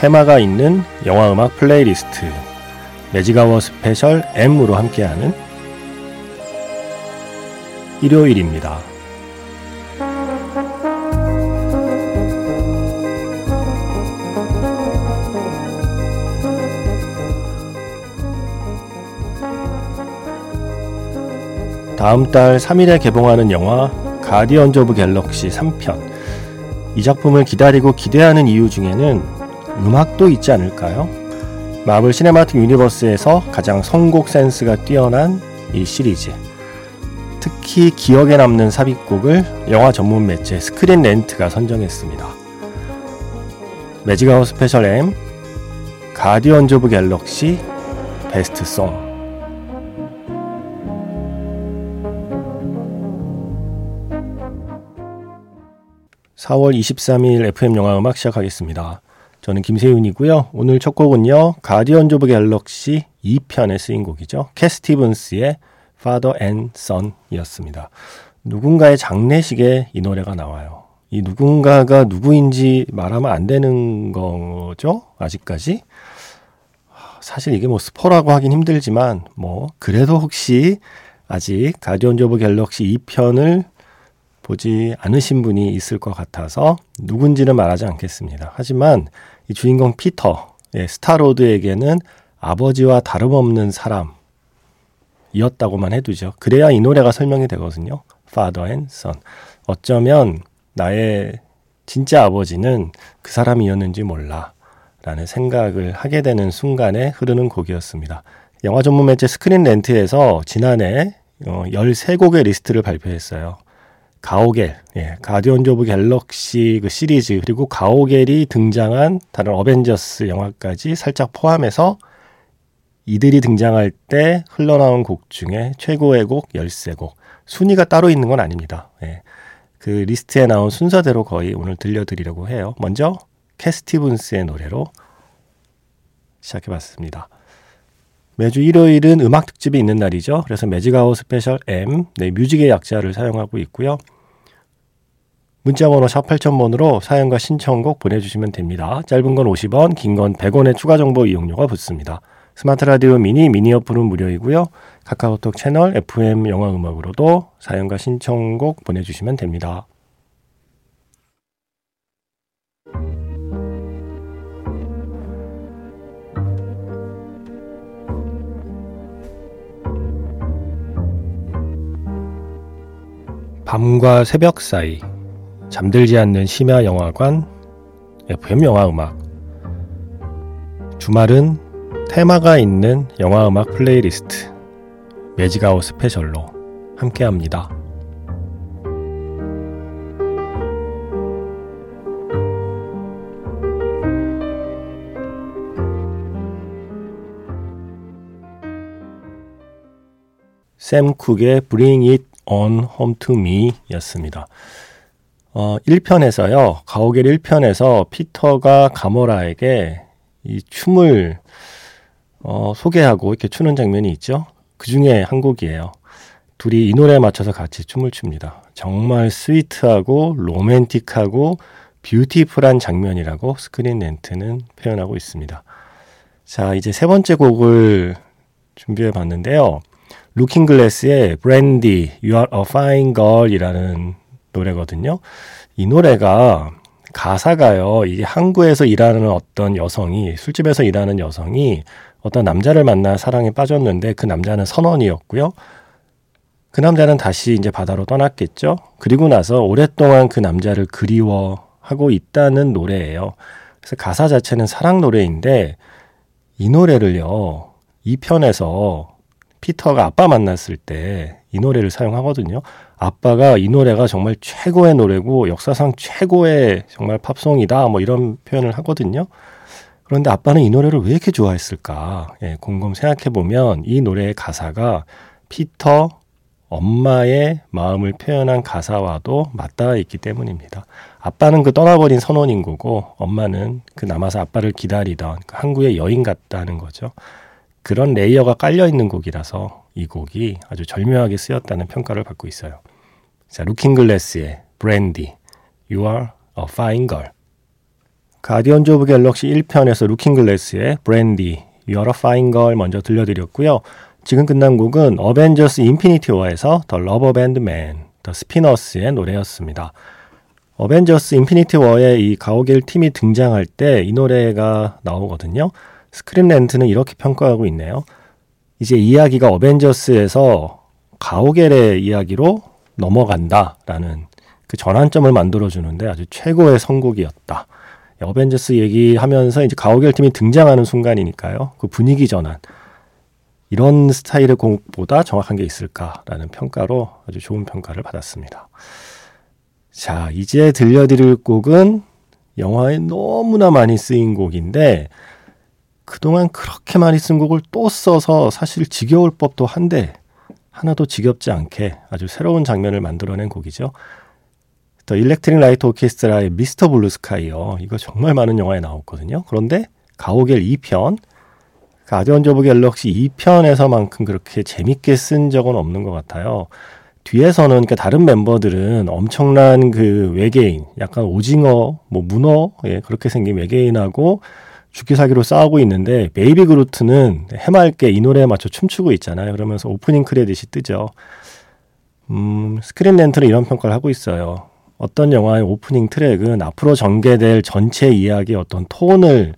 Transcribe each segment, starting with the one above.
테마가 있는 영화 음악 playlist Magic Hour Special M으로 함께하는 일요일입니다. 다음 달 3일에 개봉하는 영화 가디언즈 오브 갤럭시 3편. 이 작품을 기다리고 기대하는 이유 중에는 음악도 있지 않을까요? 마블 시네마틱 유니버스에서 가장 선곡 센스가 뛰어난 이 시리즈. 특히 기억에 남는 삽입곡을 영화 전문 매체 Screen Rant가 선정했습니다. Magic Hour Special M 가디언즈 오브 갤럭시 best song 4월 23일 FM 영화 음악 시작하겠습니다. 저는 김세윤이고요. 오늘 첫 곡은요. 가디언즈 오브 갤럭시 2편에 쓰인 곡이죠. Cat Stevens의 Father and Son이었습니다. 누군가의 장례식에 이 노래가 나와요. 이 누군가가 누구인지 말하면 안 되는 거죠? 아직까지? 사실 이게 뭐 스포라고 하긴 힘들지만 뭐 그래도 혹시 아직 가디언즈 오브 갤럭시 2편을 보지 않으신 분이 있을 것 같아서 누군지는 말하지 않겠습니다. 하지만 이 주인공 피터, 예, 스타로드에게는 아버지와 다름없는 사람이었다고만 해두죠. 그래야 이 노래가 설명이 되거든요. Father and Son. 어쩌면 나의 진짜 아버지는 그 사람이었는지 몰라. 라는 생각을 하게 되는 순간에 흐르는 곡이었습니다. 영화 전문 매체 스크린 렌트에서 지난해 13곡의 어, 리스트를 발표했어요. 가오겔, 예, 가디언즈 오브 갤럭시 그 시리즈 그리고 가오겔이 등장한 다른 어벤져스 영화까지 살짝 포함해서 이들이 등장할 때 흘러나온 곡 중에 최고의 곡 13곡. 순위가 따로 있는 건 아닙니다. 예. 그 리스트에 나온 순서대로 거의 오늘 들려드리려고 해요. 먼저 Cat Stevens의 노래로 시작해봤습니다. 매주 일요일은 음악 특집이 있는 날이죠. 그래서 Magic Hour Special M, 네, 뮤직의 약자를 사용하고 있고요. 문자번호 샵 8000번으로 사연과 신청곡 보내주시면 됩니다. 짧은 건 50원, 긴 건 100원의 추가 정보 이용료가 붙습니다. 스마트 라디오 미니, 미니 어플은 무료이고요. 카카오톡 채널 FM 영화 음악으로도 사연과 신청곡 보내주시면 됩니다. 밤과 새벽 사이 잠들지 않는 심야 영화관 FM 영화 음악 주말은 테마가 있는 영화 음악 playlist Magic Hour Special로 함께 합니다. 샘 쿡의 Bring It On Home To Me 였습니다. 어, 1편에서요, 가오겔 1편에서 피터가 가모라에게 이 춤을 어, 소개하고 이렇게 추는 장면이 있죠. 그 중에 한 곡이에요. 둘이 이 노래에 맞춰서 같이 춤을 춥니다. 정말 스위트하고 로맨틱하고 뷰티풀한 장면이라고 스크린 렌트는 표현하고 있습니다. 자, 이제 세 번째 곡을 준비해 봤는데요. 루킹 글래스의 브랜디, You are a fine girl 이라는 노래거든요. 이 노래가 가사가요. 이게 항구에서 일하는 어떤 여성이 술집에서 일하는 여성이 어떤 남자를 만나 사랑에 빠졌는데 그 남자는 선원이었고요. 그 남자는 다시 이제 바다로 떠났겠죠. 그리고 나서 오랫동안 그 남자를 그리워하고 있다는 노래예요. 그래서 가사 자체는 사랑 노래인데 이 노래를요. 이 편에서 피터가 아빠 만났을 때 이 노래를 사용하거든요. 아빠가 이 노래가 정말 최고의 노래고 역사상 최고의 정말 팝송이다 뭐 이런 표현을 하거든요. 그런데 아빠는 이 노래를 왜 이렇게 좋아했을까? 예, 곰곰 생각해 보면 이 노래의 가사가 피터 엄마의 마음을 표현한 가사와도 맞닿아 있기 때문입니다. 아빠는 그 떠나버린 선원인 거고 엄마는 그 남아서 아빠를 기다리던 그 항구의 여인 같다는 거죠. 그런 layer가 깔려 있는 곡이라서 이 곡이 아주 절묘하게 쓰였다는 평가를 받고 있어요. 자, 루킹 글래스의 브랜디, You are a fine girl. 가디언즈 오브 갤럭시 1편에서 루킹 글래스의 브랜디, You are a fine girl 먼저 들려드렸고요. 지금 끝난 곡은 어벤져스 인피니티 워에서 The Rubberband Man, The Spinners의 노래였습니다. 어벤져스 인피니티 워에 이 가오갤 팀이 등장할 때 이 노래가 나오거든요. Screen Rant는 이렇게 평가하고 있네요. 이제 이야기가 어벤져스에서 가오갤의 이야기로 넘어간다라는 그 전환점을 만들어주는데 아주 최고의 선곡이었다. 어벤져스 얘기하면서 이제 가오갤 팀이 등장하는 순간이니까요. 그 분위기 전환. 이런 스타일의 곡보다 정확한 게 있을까라는 평가로 아주 좋은 평가를 받았습니다. 자, 이제 들려드릴 곡은 영화에 너무나 많이 쓰인 곡인데, 그동안 그렇게 많이 쓴 곡을 또 써서 사실 지겨울 법도 한데, 하나도 지겹지 않게 아주 새로운 장면을 만들어낸 곡이죠. 더 일렉트릭 라이트 오케스트라의 Mr. Blue Sky요. 이거 정말 많은 영화에 나왔거든요. 그런데 가오갤 2편, 가디언즈 오브 갤럭시 2편에서만큼 그렇게 재밌게 쓴 적은 없는 것 같아요. 뒤에서는 그러니까 다른 멤버들은 엄청난 그 외계인, 약간 오징어, 뭐 문어, 예, 그렇게 생긴 외계인하고 죽기 살기로 싸우고 있는데 베이비 그루트는 해맑게 이 노래에 맞춰 춤추고 있잖아요. 그러면서 오프닝 크레딧이 뜨죠. 음, 스크린 랜트는 이런 평가를 하고 있어요. 어떤 영화의 오프닝 트랙은 앞으로 전개될 전체 이야기의 어떤 톤을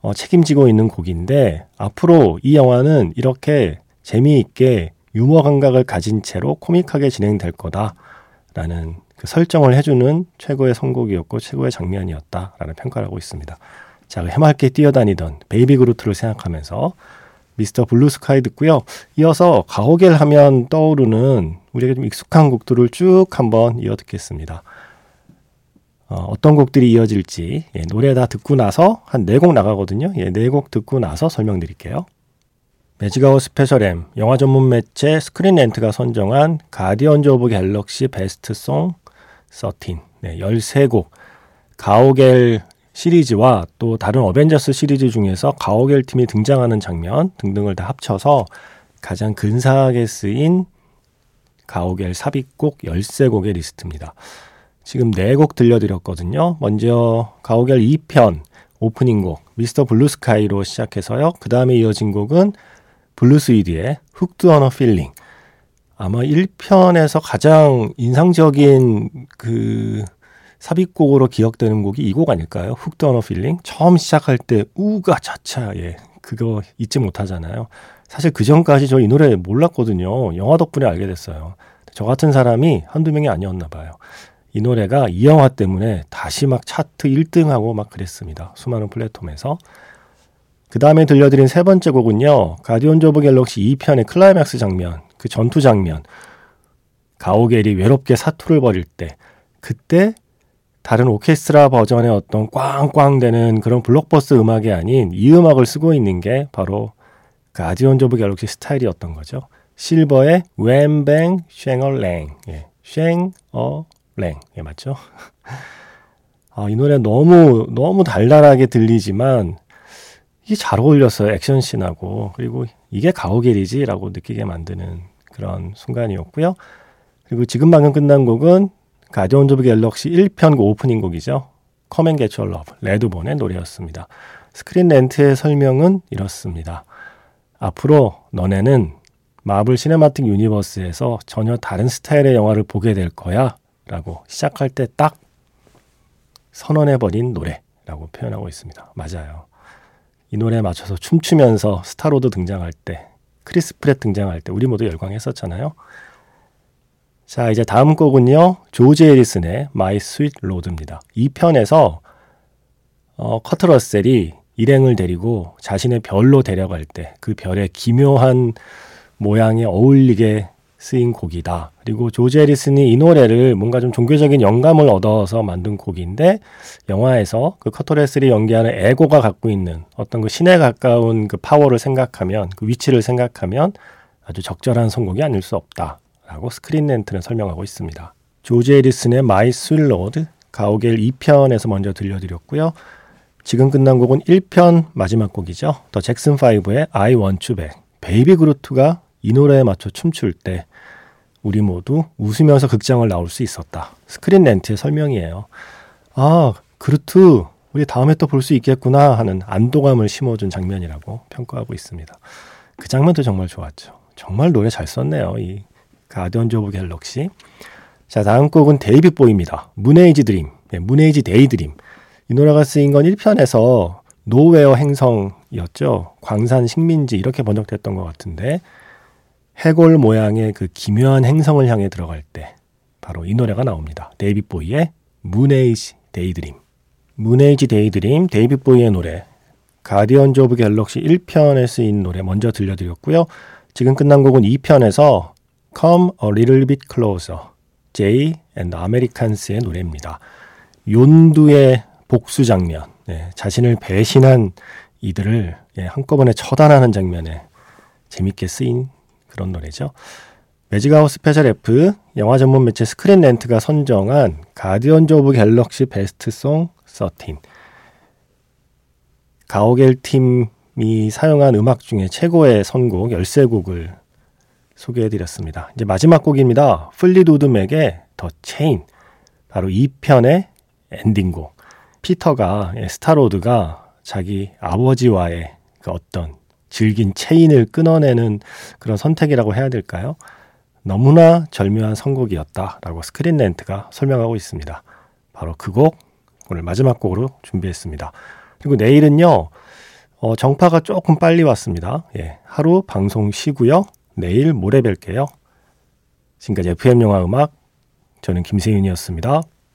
어, 책임지고 있는 곡인데 앞으로 이 영화는 이렇게 재미있게 유머 감각을 가진 채로 코믹하게 진행될 거다라는 그 설정을 해주는 최고의 선곡이었고 최고의 장면이었다라는 평가를 하고 있습니다. 자, 그 해맑게 뛰어다니던 베이비 그루트를 생각하면서 Mr. Blue Sky 듣고요. 이어서 가오갤 하면 떠오르는 우리에게 좀 익숙한 곡들을 쭉 한번 이어 듣겠습니다. 어떤 곡들이 이어질지 예, 노래 다 듣고 나서 한 네 곡 나가거든요. 예, 네 곡 듣고 나서 설명드릴게요. 매직아워 스페셜 M 영화 전문 매체 스크린 랜트가 선정한 가디언즈 오브 갤럭시 best song 13 네, 13곡 가오갤 시리즈와 또 다른 어벤져스 시리즈 중에서 가오갤 팀이 등장하는 장면 등등을 다 합쳐서 가장 근사하게 쓰인 가오갤 삽입곡 13곡의 리스트입니다. 지금 4곡 들려드렸거든요. 먼저 가오갤 2편 오프닝 곡 Mr. Blue Sky로 시작해서요. 그 다음에 이어진 곡은 블루 스위드의 Hooked on a Feeling. 아마 1편에서 가장 인상적인 그 삽입곡으로 기억되는 곡이 이 곡 아닐까요? Hooked on a Feeling. 처음 시작할 때 우가 차차 예. 그거 잊지 못하잖아요. 사실 그 전까지 저 이 노래 몰랐거든요. 영화 덕분에 알게 됐어요. 저 같은 사람이 한두 명이 아니었나 봐요. 이 노래가 이 영화 때문에 다시 막 차트 1등하고 막 그랬습니다. 수많은 플랫폼에서. 그 다음에 들려드린 세 번째 곡은요. 가디언즈 오브 갤럭시 2편의 클라이맥스 장면, 그 전투 장면. 가오갤이 외롭게 사투를 벌일 때, 그때 다른 오케스트라 버전의 어떤 꽝꽝 되는 그런 블록버스터 음악이 아닌 이 음악을 쓰고 있는 게 바로 가디언즈 오브 갤럭시 스타일이었던 거죠. 실버의 Wham Bam Shang-A-Lang, 예, Shang-A-Lang. 예, 맞죠? 아, 이 노래 너무, 너무 달달하게 들리지만, 이게 잘 어울렸어요. 액션 씬하고. 그리고 이게 가오갤이지라고 느끼게 만드는 그런 순간이었고요. 그리고 지금 방금 끝난 곡은 가디언즈 오브 갤럭시 1편 그 오프닝 곡이죠. Come and Get Your Love, 레드본의 노래였습니다. 스크린 랜트의 설명은 이렇습니다. 앞으로 너네는 마블 시네마틱 유니버스에서 전혀 다른 스타일의 영화를 보게 될 거야. 라고 시작할 때 딱 선언해버린 노래라고 표현하고 있습니다. 맞아요. 이 노래에 맞춰서 춤추면서 스타로드 등장할 때, 크리스 프랫 등장할 때 우리 모두 열광했었잖아요. 자, 이제 다음 곡은요. 조지 해리슨의 My Sweet Lord입니다. 2편에서 어, 커트 러셀이 일행을 데리고 자신의 별로 데려갈 때 그 별의 기묘한 모양에 어울리게 쓰인 곡이다. 그리고 조지 해리슨이 이 노래를 뭔가 좀 종교적인 영감을 얻어서 만든 곡인데 영화에서 그 커트 러셀이 연기하는 에고가 갖고 있는 어떤 그 신에 가까운 그 파워를 생각하면 그 위치를 생각하면 아주 적절한 선곡이 아닐 수 없다 라고 스크린 랜트는 설명하고 있습니다. 조지 해리슨의 My Sweet Lord 가오갤 2편에서 먼저 들려드렸고요. 지금 끝난 곡은 1편 마지막 곡이죠. 더 잭슨 5의 I Want You Back. 베이비 그루트가 이 노래에 맞춰 춤출 때 우리 모두 웃으면서 극장을 나올 수 있었다. 스크린 랜트의 설명이에요. 아, 그루트, 우리 다음에 또 볼 수 있겠구나 하는 안도감을 심어준 장면이라고 평가하고 있습니다. 그 장면도 정말 좋았죠. 정말 노래 잘 썼네요. 이 가디언즈 오브 갤럭시. 자, 다음 곡은 데이빗 보위입니다. Moonage Dream. 네, Moonage Daydream. 이 노래가 쓰인 건 1편에서 노웨어 행성이었죠. 광산 식민지 이렇게 번역됐던 것 같은데 해골 모양의 그 기묘한 행성을 향해 들어갈 때 바로 이 노래가 나옵니다. 데이빗 보위의 Moonage Daydream. Moonage Daydream 데이빗 보위의 노래 가디언즈 오브 갤럭시 1편에 쓰인 노래 먼저 들려드렸고요. 지금 끝난 곡은 2편에서 Come a Little Bit Closer Jay and Americans의 노래입니다. 욘두의 복수 장면, 네, 자신을 배신한 이들을 예, 한꺼번에 처단하는 장면에 재밌게 쓰인 그런 노래죠. 매직아워 스페셜 F 영화 전문 매체 스크린 랜트가 선정한 가디언즈 오브 갤럭시 best song 13. 가오갤 팀이 사용한 음악 중에 최고의 선곡 13곡을 소개해 드렸습니다. 이제 마지막 곡입니다. 플리트우드 맥의 The Chain. 바로 2편의 엔딩곡. 피터가 예, 스타로드가 자기 아버지와의 그 어떤 질긴 체인을 끊어내는 그런 선택이라고 해야 될까요? 너무나 절묘한 선곡이었다라고 스크린 렌트가 설명하고 있습니다. 바로 그 곡 오늘 마지막 곡으로 준비했습니다. 그리고 내일은요 어, 정파가 조금 빨리 왔습니다. 예, 하루 방송 쉬고요. 내일 모레 뵐게요. 지금까지 FM 영화 음악 저는 김세윤이었습니다.